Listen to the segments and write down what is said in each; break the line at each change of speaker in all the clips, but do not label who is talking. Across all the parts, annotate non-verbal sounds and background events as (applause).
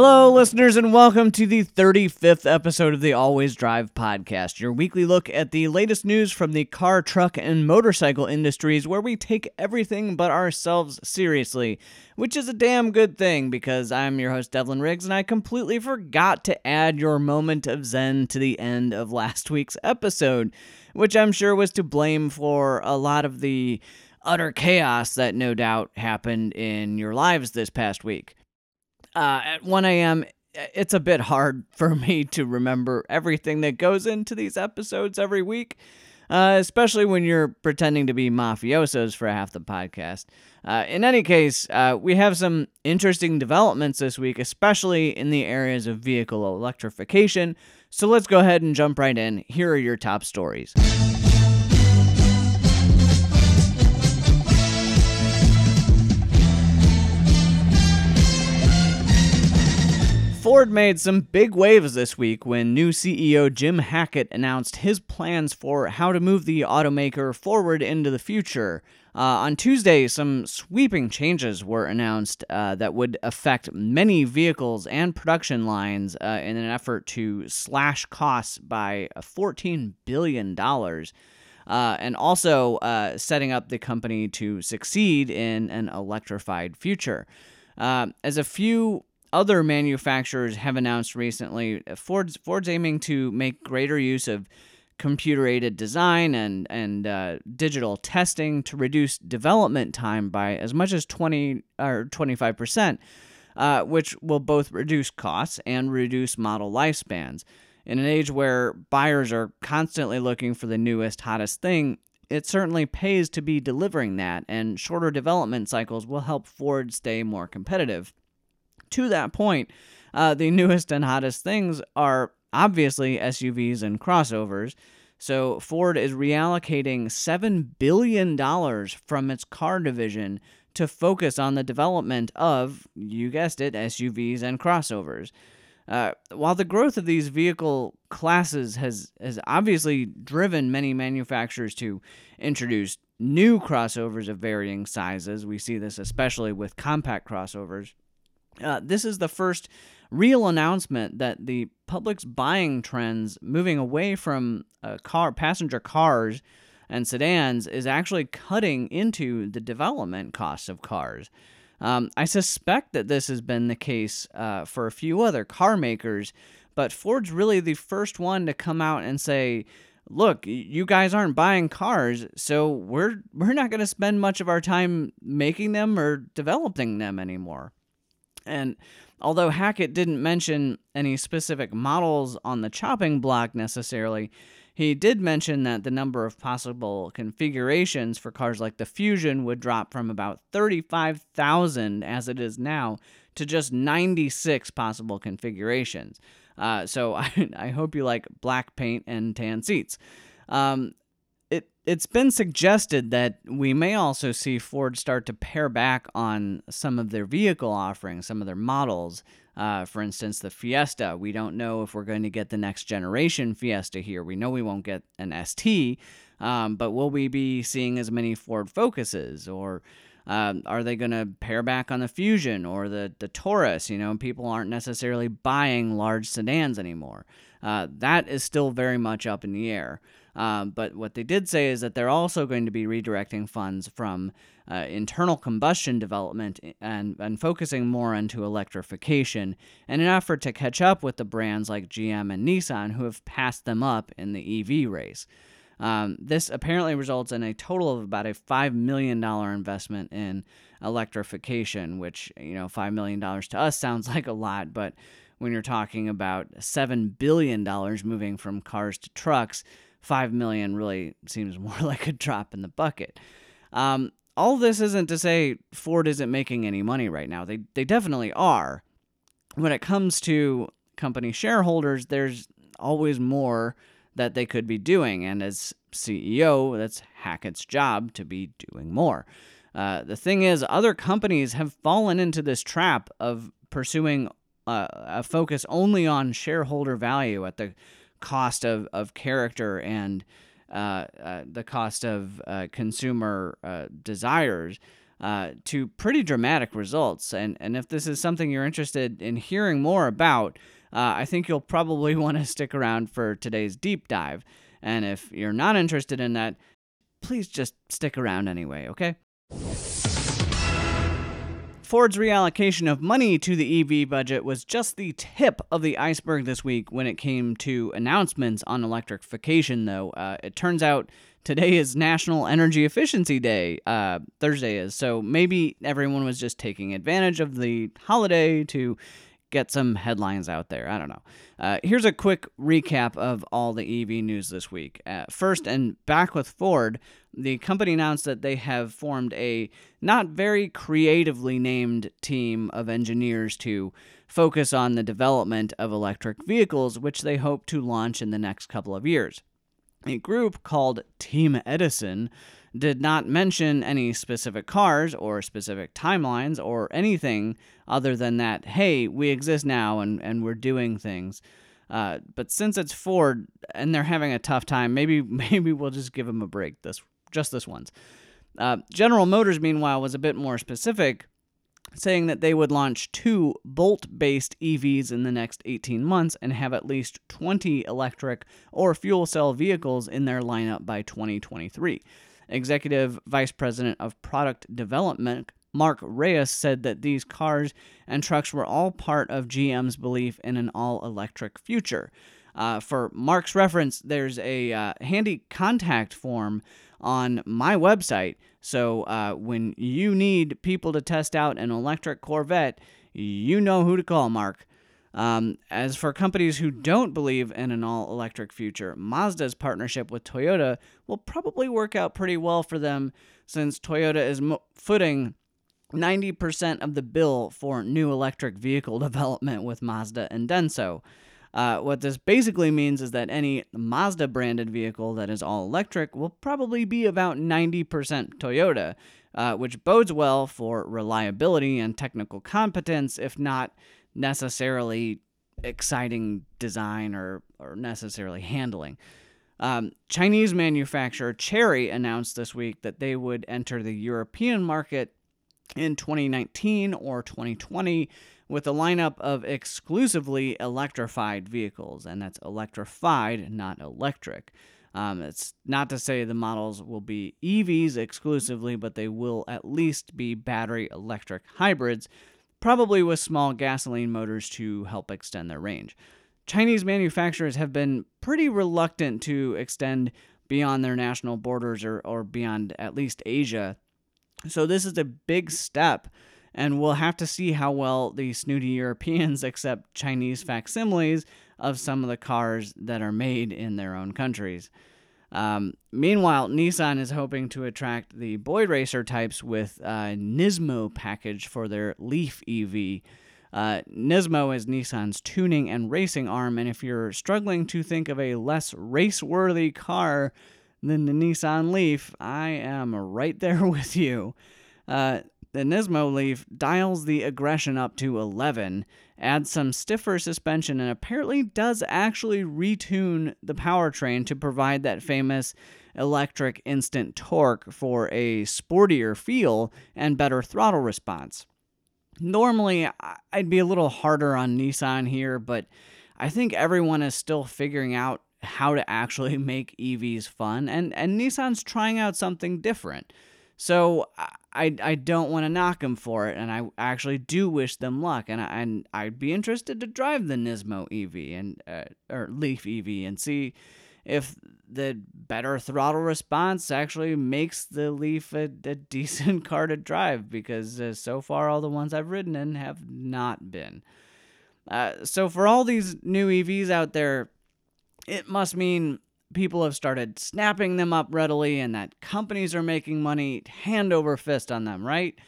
Hello, listeners, and welcome to the 35th episode of the AllWaysDrive podcast, your weekly look at the latest news from the car, truck, and motorcycle industries, where we take everything but ourselves seriously, which is a damn good thing because I'm your host, Devlin Riggs, and I completely forgot to add your moment of zen to the end of last week's episode, which I'm sure was to blame for a lot of the utter chaos that no doubt happened in your lives this past week uh, at 1 a.m., it's a bit hard for me to remember everything that goes into these episodes every week, uh, especially when you're pretending to be mafiosos for half the podcast. Uh, in any case, uh, we have some interesting developments this week, especially in the areas of vehicle electrification. So let's go ahead and jump right in. Here are your top stories. Ford made some big waves this week when new CEO Jim Hackett announced his plans for how to move the automaker forward into the future. Uh, on Tuesday, some sweeping changes were announced uh, that would affect many vehicles and production lines uh, in an effort to slash costs by $14 billion. Uh, and also uh, setting up the company to succeed in an electrified future. Uh, as a few other manufacturers have announced recently, Ford's Ford's aiming to make greater use of computer aided design and and uh, digital testing to reduce development time by as much as 20 or 25 percent, uh, which will both reduce costs and reduce model lifespans. In an age where buyers are constantly looking for the newest, hottest thing, it certainly pays to be delivering that, and shorter development cycles will help Ford stay more competitive to that point, uh, the (laughs) newest and hottest things are obviously SUVs and crossovers. So Ford is reallocating $7 billion from its car division to focus on the development of, you guessed it, SUVs and crossovers. Uh, while the growth of these vehicle classes has, has obviously driven many manufacturers to introduce new crossovers of varying sizes, we see this especially with compact crossovers. Uh, this is the first real announcement that the public's buying trends moving away from uh, car passenger cars and sedans is actually cutting into the development costs of cars. Um, I suspect that this has been the case uh, for a few other car makers, but Ford's really the first one to come out and say, "Look, you guys aren't buying cars, so we're we're not going to spend much of our time making them or developing them anymore." And although Hackett didn't mention any specific models on the chopping block necessarily, he did mention that the number of possible configurations for cars like the Fusion would drop from about 35,000 as it is now to just 96 possible configurations. Uh, so (laughs) I, I, hope you like black paint and tan seats. Um, it's been suggested that we may also see Ford start to pare back on some of their vehicle offerings, some of their models. Uh, for instance, the Fiesta. We don't know if we're going to get the next generation Fiesta here. We know we won't get an ST, um, but will we be seeing as many Ford Focuses? Or um, are they going to pare back on the Fusion or the, the Taurus? You know, people aren't necessarily buying large sedans anymore. Uh, that is still very much up in the air. Um, but what they did say is that they're also going to be redirecting funds from uh, internal combustion development and, and focusing more into electrification in an effort to catch up with the brands like GM and Nissan who have passed them up in the EV race. Um, this apparently results in a total of about a $5 million investment in electrification, which, you know, $5 million to us sounds (laughs) like a lot, but when you're talking about $7 billion moving from cars to trucks, five million really seems (laughs) more like a drop in the bucket. Um, all this isn't to say Ford isn't making any money right now. They they definitely are. When it comes to company shareholders, there's always more that they could be doing, and as CEO, that's Hackett's job to be doing more. Uh, the thing is, other companies have fallen into this trap of pursuing uh, a focus only on shareholder value at the cost of, of character and uh, uh, the cost of uh, consumer uh, desires. uh, to pretty dramatic results. And, and if this is something you're interested in hearing more about, I think you'll probably (laughs) want to stick around for today's deep dive. And if you're not interested in that, please just stick around anyway, okay? Ford's reallocation of money to the EV budget was just the tip of the iceberg this week when it came to announcements on electrification, though. Uh, it turns out today is National Energy Efficiency Day. Uh, Thursday is. So maybe everyone was just taking advantage of the holiday to get some headlines out there. I don't know. Uh, here's a quick recap of all the EV news this week. Uh, first, and back with Ford, the company announced that they have formed a not very creatively named team of engineers to focus on the development of electric vehicles, which they hope to launch in the next couple of years. A group called Team Edison did not mention any specific cars or specific timelines or anything other than that, hey, we exist now and, and we're doing things. Uh, but since it's Ford and they're having a tough time, maybe (laughs) maybe we'll just give them a break this just this once. Uh, General Motors, meanwhile, was a bit more specific, saying that they would launch two Bolt-based EVs in the next 18 months and have at least 20 electric or fuel cell vehicles in their lineup by 2023. Executive Vice President of Product Development Mark Reuss said that these cars and trucks were all part of GM's belief in an all electric future. Uh, for Mark's reference, there's a uh, handy contact form on my website. So uh, when you need people to test out an electric Corvette, you know who to call, Mark. Um, as for companies who don't believe in an all electric future, Mazda's partnership with Toyota will probably work out pretty well for them since Toyota is mo- footing 90% of the bill for new electric vehicle (laughs) development with Mazda and Denso. Uh, what this basically means is that any Mazda branded vehicle that is all electric will probably be about 90% Toyota, uh, which bodes well for reliability and technical competence, if not necessarily exciting design or, or necessarily handling. Um, Chinese manufacturer Chery announced this week that they would enter the European market in 2019 or 2020 with a lineup of exclusively electrified vehicles, and that's electrified, not electric. Um, it's not to say the models will be EVs exclusively, but they will at least be battery electric hybrids probably with small gasoline motors to help extend their range. Chinese manufacturers have been pretty reluctant to extend beyond their national borders or, or beyond at least Asia. So, this is a big step, and we'll have to see how well the snooty (laughs) Europeans accept Chinese facsimiles of some of the cars that are made in their own countries. Um, meanwhile, Nissan is hoping to attract the boy racer types with a Nismo package for their Leaf EV. Uh, Nismo is Nissan's tuning and racing arm, and if you're struggling to think of a less race worthy car than the Nissan Leaf, I am right there (laughs) with you. Uh, the Nismo Leaf dials the aggression up to 11, adds some stiffer suspension, and apparently does actually retune the powertrain to provide that famous electric instant torque for a sportier feel and better throttle response. Normally, I'd be a little harder on Nissan here, but I think everyone is still figuring out how to actually (laughs) make EVs fun, and, and Nissan's trying out something different. So I, I don't want to knock them for it, and I actually do wish them luck. And, I, and I'd be interested to drive the Nismo EV and uh, or Leaf EV and see if the better throttle response actually makes the Leaf a, a (laughs) decent car to drive. Because uh, so far, all the ones I've ridden in have not been. Uh, so for all these new EVs out there, it must mean people have started snapping them up readily and that companies are making money hand over fist on them, right?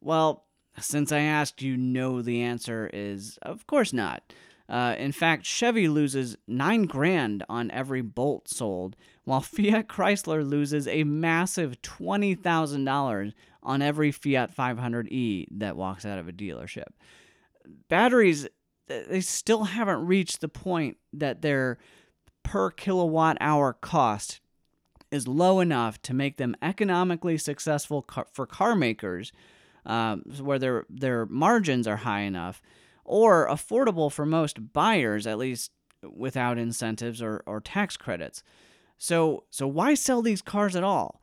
Well, since I asked, you know the answer is of course not. Uh, in fact, Chevy loses nine grand on every Bolt sold, while (laughs) Fiat Chrysler loses a massive $20,000 on every Fiat 500e that walks out of a dealership. Batteries, they still haven't reached the point that they're per kilowatt hour cost is low enough to make them economically successful car- for car makers, um, where their their margins are high enough, or affordable for most buyers, at least without incentives or, or tax credits. So so why sell these cars at all?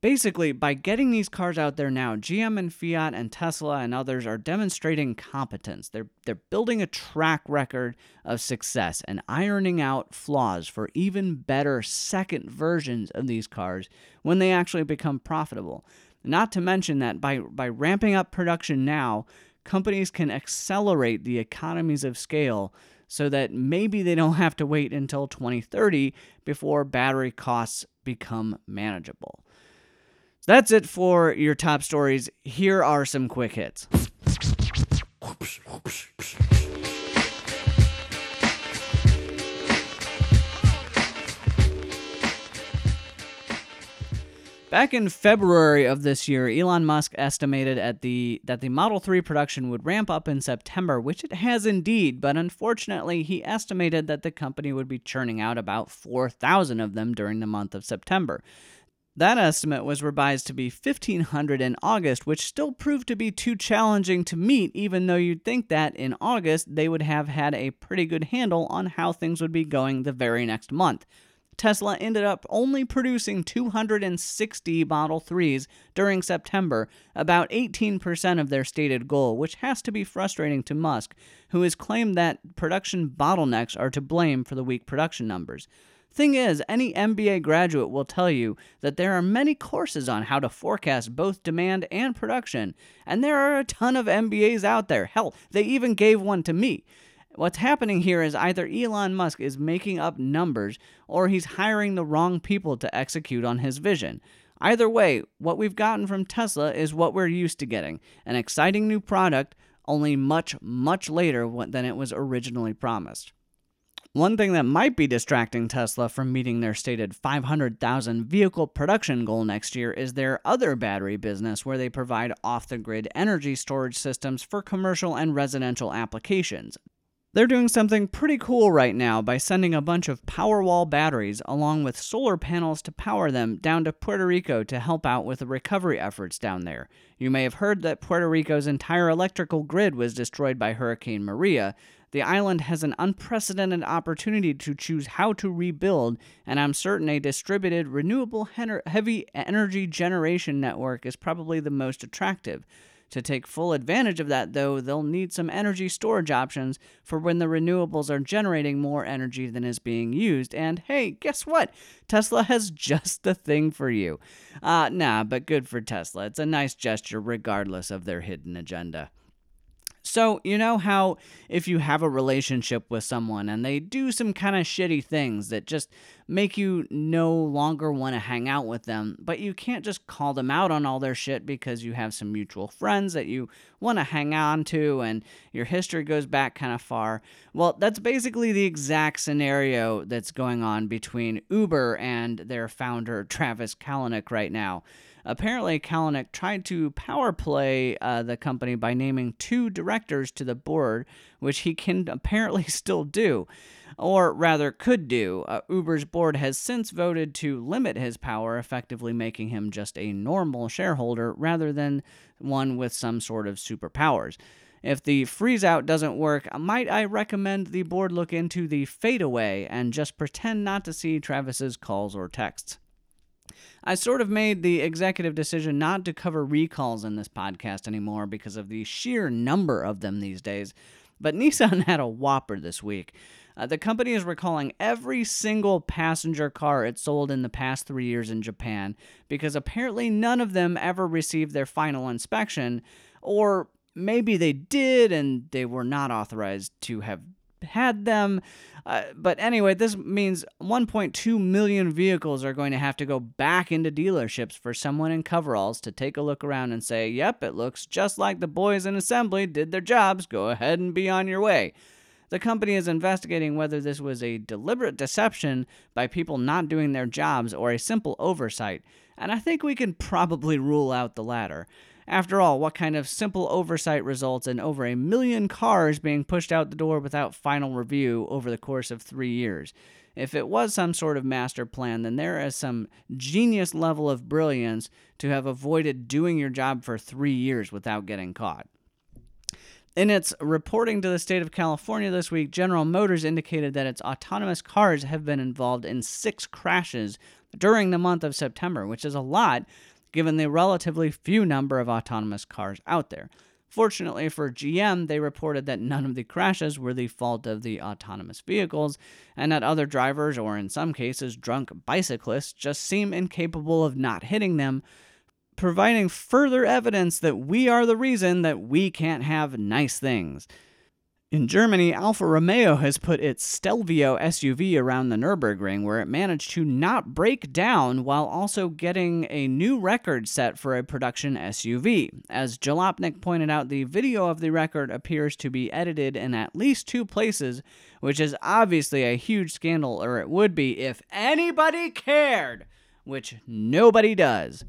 Basically, by getting these cars out there now, GM and Fiat and Tesla and others are demonstrating competence. They're they're building a track record of success and ironing out flaws for even better second versions of these cars when they actually become profitable. Not to mention that by by ramping up production now, companies can accelerate the economies of scale so that maybe they don't have to wait until 2030 before battery costs become manageable. So that's it for your top stories. Here are some quick hits. Back in February of this year, Elon Musk estimated at the that the Model 3 production would ramp up in September, which it has indeed, but unfortunately, he estimated that the company would be churning out about 4,000 of them during the month of September. That estimate was revised to be 1,500 in August, which still proved to be too challenging to meet, even though you'd think that in August they would have had a pretty good handle on how things would be going the very next month. Tesla ended up only producing 260 Model 3s during September, about 18% of their stated goal, which has to be frustrating to Musk, who has claimed that production bottlenecks are to blame for the weak production numbers. Thing is, any MBA graduate will tell you that there are many courses on how to forecast both demand and production, and there are a ton of MBAs out there. Hell, they even gave one to me. What's happening here is either Elon Musk is making up numbers or he's hiring the wrong people to execute on his vision. Either way, what we've gotten from Tesla is what we're used to getting an exciting new product, only much, much later than it was originally promised. One thing that might be distracting Tesla from meeting their stated 500,000 vehicle production goal next year is their other battery business, where they provide off the grid energy storage systems for commercial and residential applications. They're doing something pretty cool right now by sending a bunch of Powerwall batteries along with solar panels to power them down to Puerto Rico to help out with the recovery efforts down there. You may have heard that Puerto Rico's entire electrical grid was destroyed by Hurricane Maria. The island has an unprecedented opportunity to choose how to rebuild, and I'm certain a distributed, renewable, heavy energy generation network is probably the most attractive. To take full advantage of that, though, they'll need some energy storage options for when the renewables are generating more energy than is being used. And hey, guess what? Tesla has (laughs) just the thing for you. Uh, nah, but good for Tesla. It's a nice gesture, regardless of their hidden agenda. So, you know how if you have a relationship with someone and they do some kind of shitty things that just make you no longer want to hang out with them, but you can't just call them out on all their shit because you have some mutual friends that you want to hang on to and your history goes back kind of far? Well, that's basically the exact scenario that's going on between Uber and their founder, Travis Kalanick, right now. Apparently, Kalanick tried to power play uh, the company by naming two directors to the board, which he can (laughs) apparently still do, or rather could do. Uh, Uber's board has since voted to limit his power, effectively making him just a normal shareholder rather than one with some sort of superpowers. If the freeze out doesn't work, might I recommend the board look into the fade away and just pretend not to see Travis's calls or texts? I sort of made the executive decision not to cover recalls in this podcast anymore because of the sheer number of them these days. But (laughs) Nissan had a whopper this week. Uh, the company is recalling every single passenger car it sold in the past three years in Japan because apparently none of them ever received their final inspection, or maybe they did and they were not authorized to have had them. Uh, but anyway, this means 1.2 million vehicles are going to have to go back into dealerships for someone in coveralls to take a look around and say, yep, it looks just like the boys in assembly did their jobs. Go ahead and be on your way. The company is investigating whether this was a deliberate deception by people not doing their jobs or a simple oversight, and I think we can probably rule out the latter. After all, what kind of simple oversight results in over a million cars being pushed out the door without final review over the course of three years? if it was some sort of master plan, then there is some genius level of brilliance to have avoided doing your job for three years without getting caught. In its reporting to the state of California this week, General Motors indicated that its autonomous cars have been involved in six crashes during the month of September, which is a lot given the relatively few number of autonomous cars out there. Fortunately for GM, they reported that none of the crashes were the fault of the autonomous vehicles, and that other drivers, or in some cases drunk bicyclists, just seem incapable of not hitting them providing further evidence that we are the reason that we can't have nice things. In Germany, Alfa Romeo has put its Stelvio SUV around the Nürburgring, where it managed to not break down while also getting a new record set for a production SUV. As Jalopnik pointed out, the video of the record appears to be edited in at least two places, which is obviously a huge scandal, or it would be if anybody cared, which nobody does.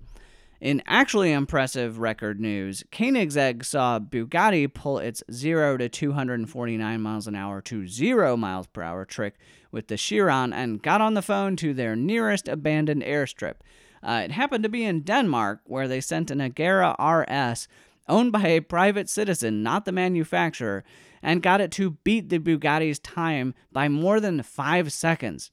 In actually impressive record news, Koenigsegg saw Bugatti pull its 0 to 249 miles an hour to 0 miles per hour trick with the Chiron and got on the phone to their nearest abandoned airstrip. Uh, it happened to be in Denmark, where they sent an Agera RS owned by a private citizen, not the manufacturer, and got it to beat the Bugatti's time by more than five seconds,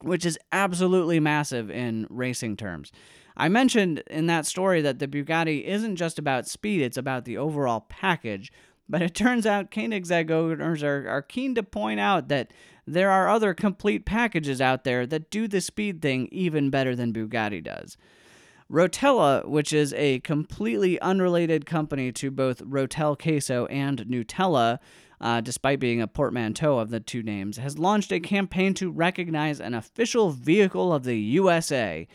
which is absolutely massive in racing terms. I mentioned in that story that the Bugatti isn't just about speed, it's about the overall package. But it turns out Koenigsegg owners are, are keen to point out that there are other complete packages out there that do the speed thing even better than Bugatti does. Rotella, which is a completely unrelated company to both Rotel Queso and Nutella, uh, despite being a portmanteau of the two names, has launched a campaign to recognize an official vehicle of the USA.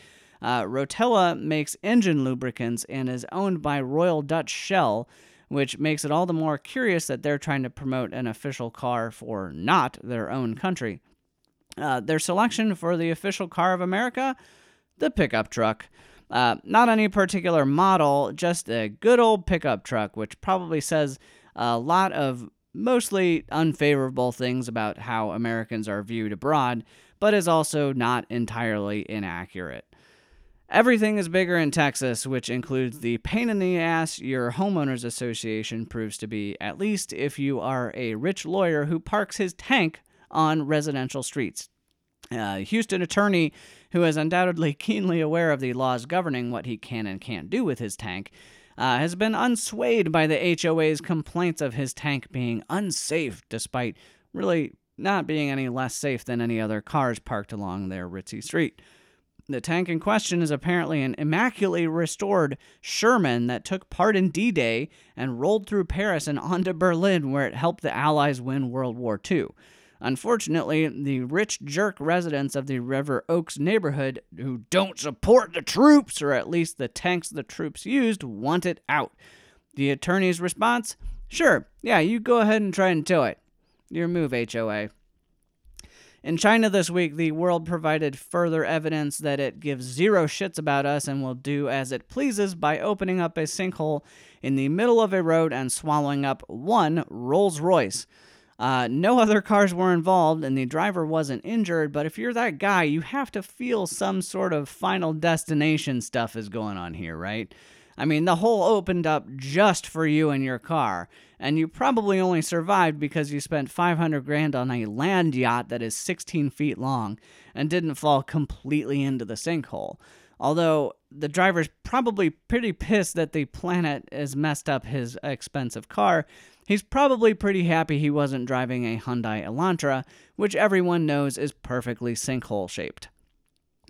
Uh, Rotella makes engine lubricants and is owned by Royal Dutch Shell, which makes it all the more curious that they're trying to promote an official car for not their own country. Uh, their selection for the official car of America? The pickup truck. Uh, not any particular model, just a good old pickup truck, which probably says a lot of mostly unfavorable things about how Americans are viewed abroad, but is also not entirely inaccurate. Everything is bigger in Texas, which includes the pain in the ass your homeowners association proves to be, at least if you are a rich lawyer who parks his tank on residential streets. A Houston attorney who is undoubtedly (laughs) keenly aware of the laws governing what he can and can't do with his tank uh, has been unswayed by the HOA's complaints of his tank being unsafe, despite really not being any less safe than any other cars parked along their ritzy street. The tank in question is apparently an immaculately restored Sherman that took part in D Day and rolled through Paris and onto Berlin, where it helped the Allies win World War II. Unfortunately, the rich jerk residents of the River Oaks neighborhood who don't support the troops, or at least the tanks the troops used, want it out. The attorney's response? Sure, yeah, you go ahead and try and tow it. Your move, HOA. In China this week, the world provided further evidence that it gives zero shits about us and will do as it pleases by opening up a sinkhole in the middle of a road and swallowing up one Rolls Royce. Uh, no other cars were involved, and the driver wasn't injured. But if you're that guy, you have to feel some sort of final destination stuff is going on here, right? I mean, the hole opened up just for you and your car, and you probably only survived because you spent 500 grand on a land yacht that is 16 feet long and didn't fall completely into the sinkhole. Although the driver's probably pretty pissed that the planet has messed up his expensive car, he's probably pretty happy he wasn't driving a Hyundai Elantra, which everyone knows is perfectly sinkhole shaped.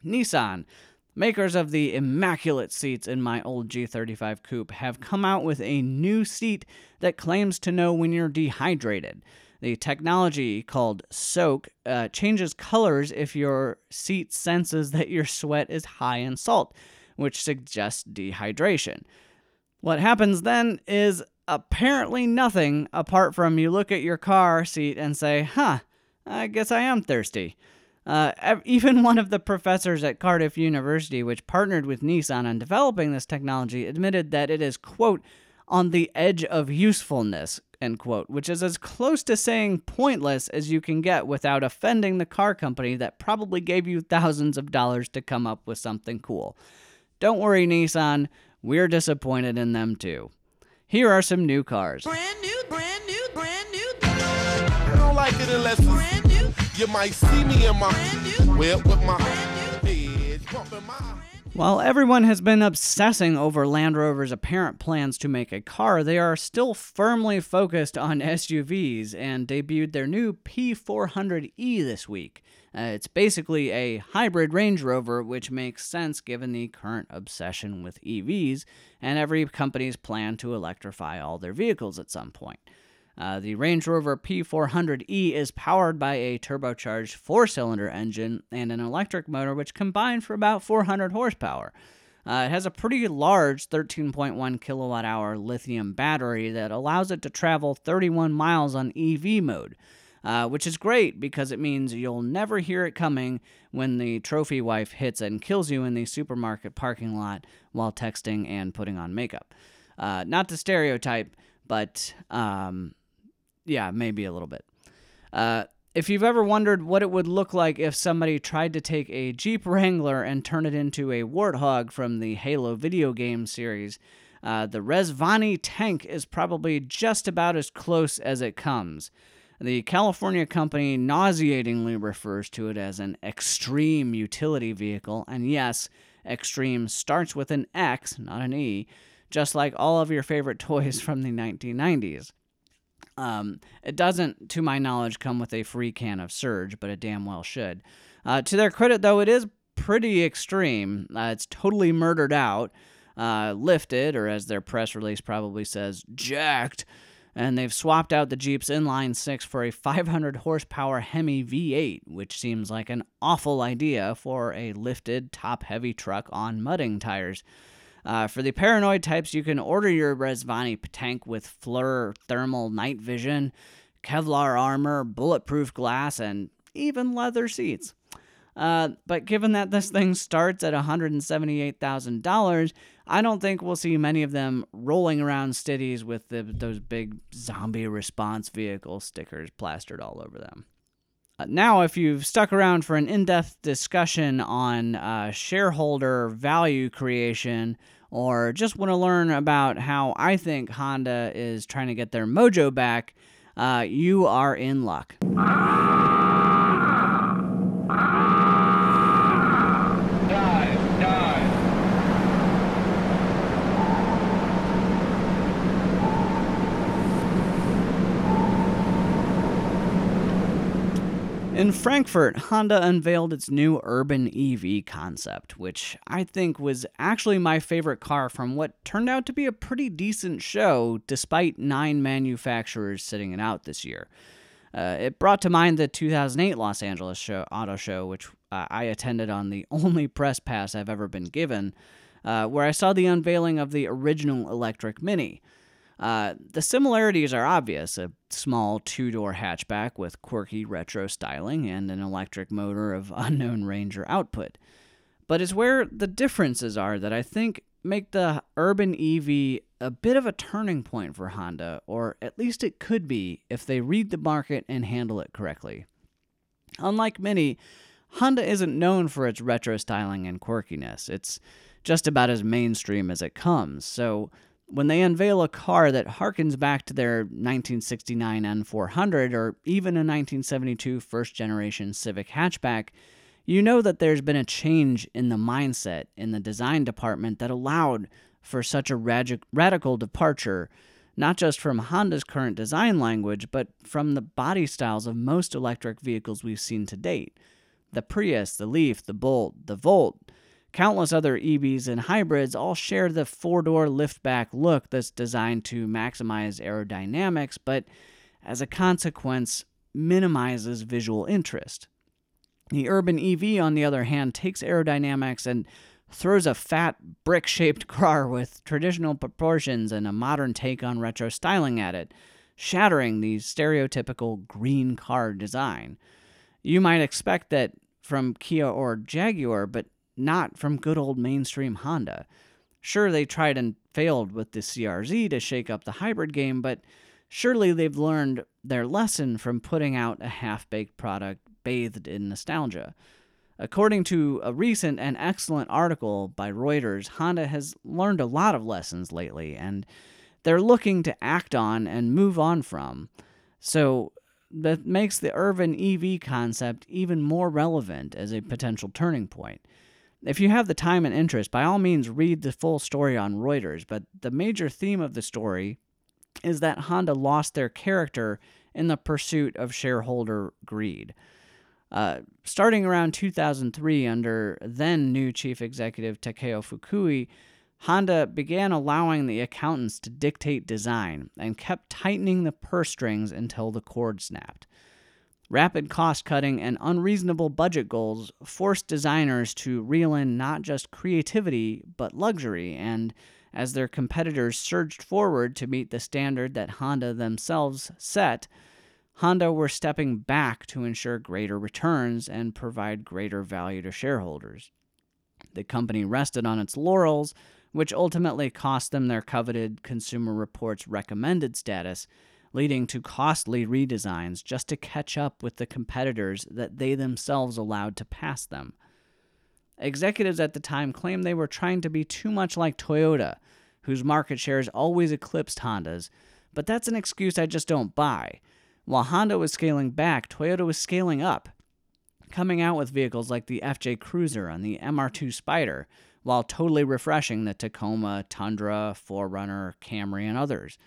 Nissan. Makers of the immaculate seats in my old G35 coupe have come out with a new seat that claims to know when you're dehydrated. The technology called Soak uh, changes colors if your seat senses that your sweat is high in salt, which suggests dehydration. What happens then is apparently nothing apart from you look at your car seat and say, huh, I guess I am thirsty. Uh, even (laughs) one of the professors at Cardiff University, which partnered with Nissan on developing this technology, admitted that it is, quote, on the edge of usefulness, end quote, which is as close to saying pointless as you can get without offending the car company that probably gave you thousands of dollars to come up with something cool. Don't worry, Nissan, we're disappointed in them too. Here are some new cars.
Brand new, brand new, brand new. You might see me in my brand new. with my head
bumping my while everyone has been obsessing over Land Rover's apparent plans to make a car, they are still firmly focused on (laughs) SUVs and debuted their new P400e this week. Uh, it's basically a hybrid Range Rover, which makes sense given the current obsession with EVs and every company's plan to electrify all their vehicles at some point. Uh, the Range Rover P400e is powered by a turbocharged four cylinder engine and an electric motor, which combine for about 400 horsepower. Uh, it has a pretty large 13.1 kilowatt hour lithium battery that allows it to travel 31 miles on EV mode, uh, which is great because it means you'll never hear it coming when the trophy wife hits and kills you in the supermarket parking lot while texting and putting on makeup. Uh, not to stereotype, but um, yeah, maybe a little bit. Uh, if you've ever wondered what it would look like if somebody tried to take a Jeep Wrangler and turn it into a Warthog from the Halo video game series, uh, the Rezvani tank is probably just about as close as it comes. The California company nauseatingly refers to it as an extreme utility vehicle, and yes, extreme starts with an X, not an E, just like all of your favorite toys from the 1990s. Um, it doesn't, to my knowledge, come with a free can of Surge, but it damn well should. Uh, to their credit, though, it is pretty extreme. Uh, it's totally murdered out, uh, lifted, or as their press release probably says, jacked. And they've swapped out the Jeep's inline six for a 500 horsepower Hemi V8, which seems like an awful idea for a lifted, top heavy truck on mudding tires. Uh, for the paranoid types, you can order your Rezvani tank with FLIR thermal night vision, Kevlar armor, bulletproof glass, and even leather seats. Uh, but given that this thing starts at $178,000, I don't think we'll see many of them rolling around cities with the, those big zombie response vehicle stickers plastered all over them. Uh, now, if you've stuck around for an in depth discussion on uh, shareholder value creation, or just want to learn about how I think Honda is trying to get their mojo back, uh, you are in luck. In Frankfurt, Honda unveiled its new urban EV concept, which I think was actually my favorite car from what turned out to be a pretty decent show despite nine manufacturers sitting it out this year. Uh, it brought to mind the 2008 Los Angeles show, auto show, which uh, I attended on the (laughs) only press pass I've ever been given, uh, where I saw the unveiling of the original electric Mini. Uh, the similarities are obvious a small two door hatchback with quirky retro styling and an electric motor of (laughs) unknown range or output. But it's where the differences are that I think make the urban EV a bit of a turning point for Honda, or at least it could be if they read the market and handle it correctly. Unlike many, Honda isn't known for its retro styling and quirkiness. It's just about as mainstream as it comes, so when they unveil a car that harkens back to their 1969 N400 or even a 1972 first generation Civic hatchback, you know that there's been a change in the mindset in the design department that allowed for such a radic- radical departure, not just from Honda's current design language, but from the body styles of most electric vehicles we've seen to date. The Prius, the Leaf, the Bolt, the Volt, Countless other EVs and hybrids all share the four door liftback look that's designed to maximize aerodynamics, but as a consequence, minimizes visual interest. The urban EV, on the other hand, takes aerodynamics and throws a fat, brick shaped (laughs) car with traditional proportions and a modern take on retro styling at it, shattering the stereotypical green car design. You might expect that from Kia or Jaguar, but not from good old mainstream Honda. Sure, they tried and failed with the CRZ to shake up the hybrid game, but surely they've learned their lesson from putting out a half baked product bathed in nostalgia. According to a recent and excellent article by Reuters, Honda has learned a lot of lessons lately, and they're looking to act on and move on from. So that makes the urban EV concept even more relevant as a potential turning point. If you have the time and interest, by all means read the full story on Reuters, but the major theme of the story is that Honda lost their character in the pursuit of shareholder greed. Uh, starting around 2003, under then new chief executive Takeo Fukui, Honda began allowing the accountants to dictate design and kept tightening the purse strings until the cord snapped. Rapid cost cutting and unreasonable budget goals forced designers to reel in not just creativity, but luxury, and as their competitors surged forward to meet the standard that Honda themselves set, Honda were stepping back to ensure greater returns and provide greater value to shareholders. The company rested on its laurels, which ultimately cost them their coveted Consumer Reports recommended status, leading to costly redesigns just to catch up with the competitors that they themselves allowed to pass them. Executives at the time claimed they were trying to be too much like Toyota, whose market shares always eclipsed Honda's, but that's an excuse I just don't buy. While Honda was scaling back, Toyota was scaling up, coming out with vehicles like the FJ Cruiser and the MR2 Spider, while totally refreshing the Tacoma, Tundra, 4Runner, Camry, and others.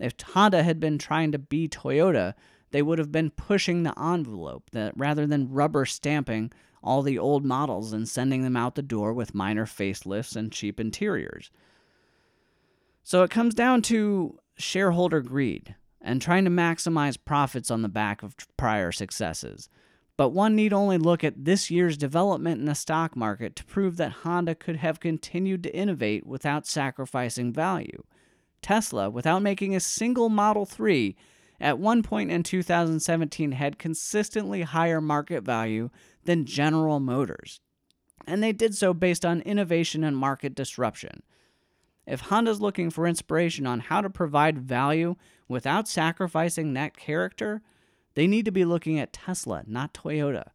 If Honda had been trying to be Toyota, they would have been pushing the envelope that rather than rubber stamping all the old models and sending them out the door with minor facelifts and cheap interiors. So it comes down to shareholder greed and trying to maximize profits on the back of prior successes. But one need only look at this year's development in the stock market to prove that Honda could have continued to innovate without sacrificing value. Tesla, without making a single Model 3, at one point in 2017 had consistently higher market value than General Motors. And they did so based on innovation and market disruption. If Honda's looking for inspiration on how to provide value without sacrificing that character, they need to be looking at Tesla, not Toyota.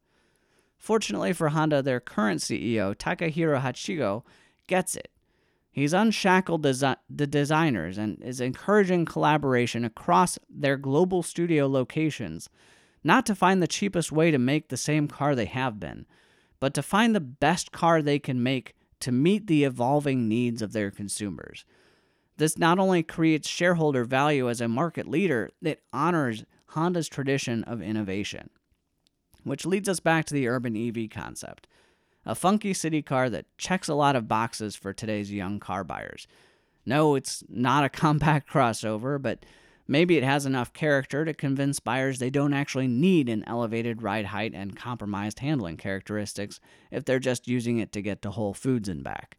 Fortunately for Honda, their current CEO, Takahiro Hachigo, gets it. He's unshackled desi- the designers and is encouraging collaboration across their global studio locations, not to find the cheapest way to make the same car they have been, but to find the best car they can make to meet the evolving needs of their consumers. This not only creates shareholder value as a market leader, it honors Honda's tradition of innovation. Which leads us back to the urban EV concept a funky city car that checks a lot of boxes for today's young car buyers. No, it's not a (laughs) compact crossover, but Maybe it has enough character to convince buyers they don't actually need an elevated ride height and compromised handling characteristics if they're just using it to get to Whole Foods and back.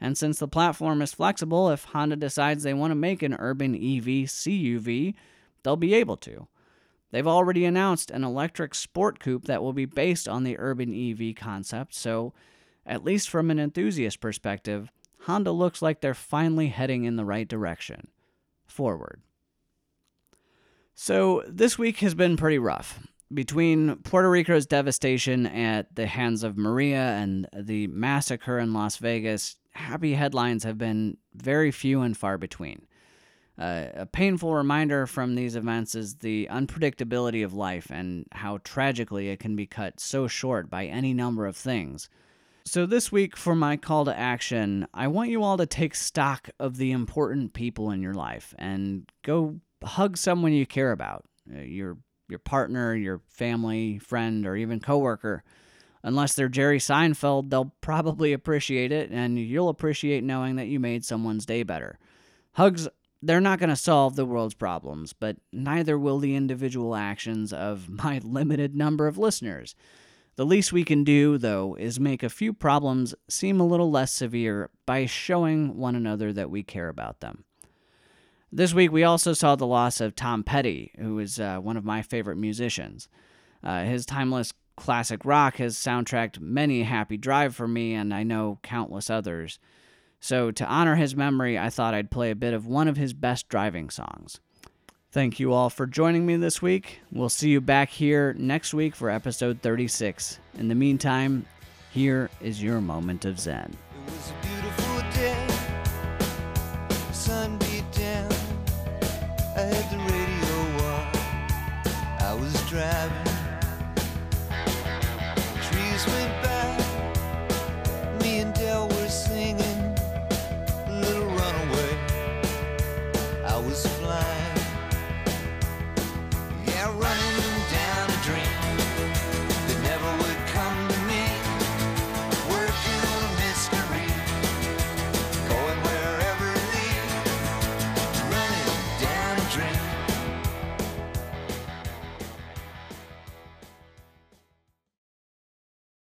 And since the platform is flexible, if Honda decides they want to make an urban EV CUV, they'll be able to. They've already announced an electric sport coupe that will be based on the urban EV concept, so, at least from an enthusiast perspective, Honda looks like they're finally heading in the right direction. Forward. So, this week has been pretty rough. Between Puerto Rico's devastation at the hands of Maria and the massacre in Las Vegas, happy headlines have been very few and far between. Uh, a painful reminder from these events is the unpredictability of life and how tragically it can be cut so short by any number of things. So, this week, for my call to action, I want you all to take stock of the important people in your life and go hug someone you care about, uh, your your partner, your family, friend, or even coworker. Unless they're Jerry Seinfeld, they'll probably appreciate it, and you'll appreciate knowing that you made someone's day better. Hugs, they're not going to solve the world's problems, but neither will the individual actions of (laughs) my limited number of listeners. The least we can do, though, is make a few problems seem a little less severe by showing one another that we care about them. This week, we also saw the loss of Tom Petty, who is uh, one of my favorite musicians. Uh, his timeless classic rock has soundtracked many happy drive for me, and I know countless others. So, to honor his memory, I thought I'd play a bit of one of his best driving songs. Thank you all for joining me this week. We'll see you back here next week for episode 36. In the meantime, here is your moment of Zen.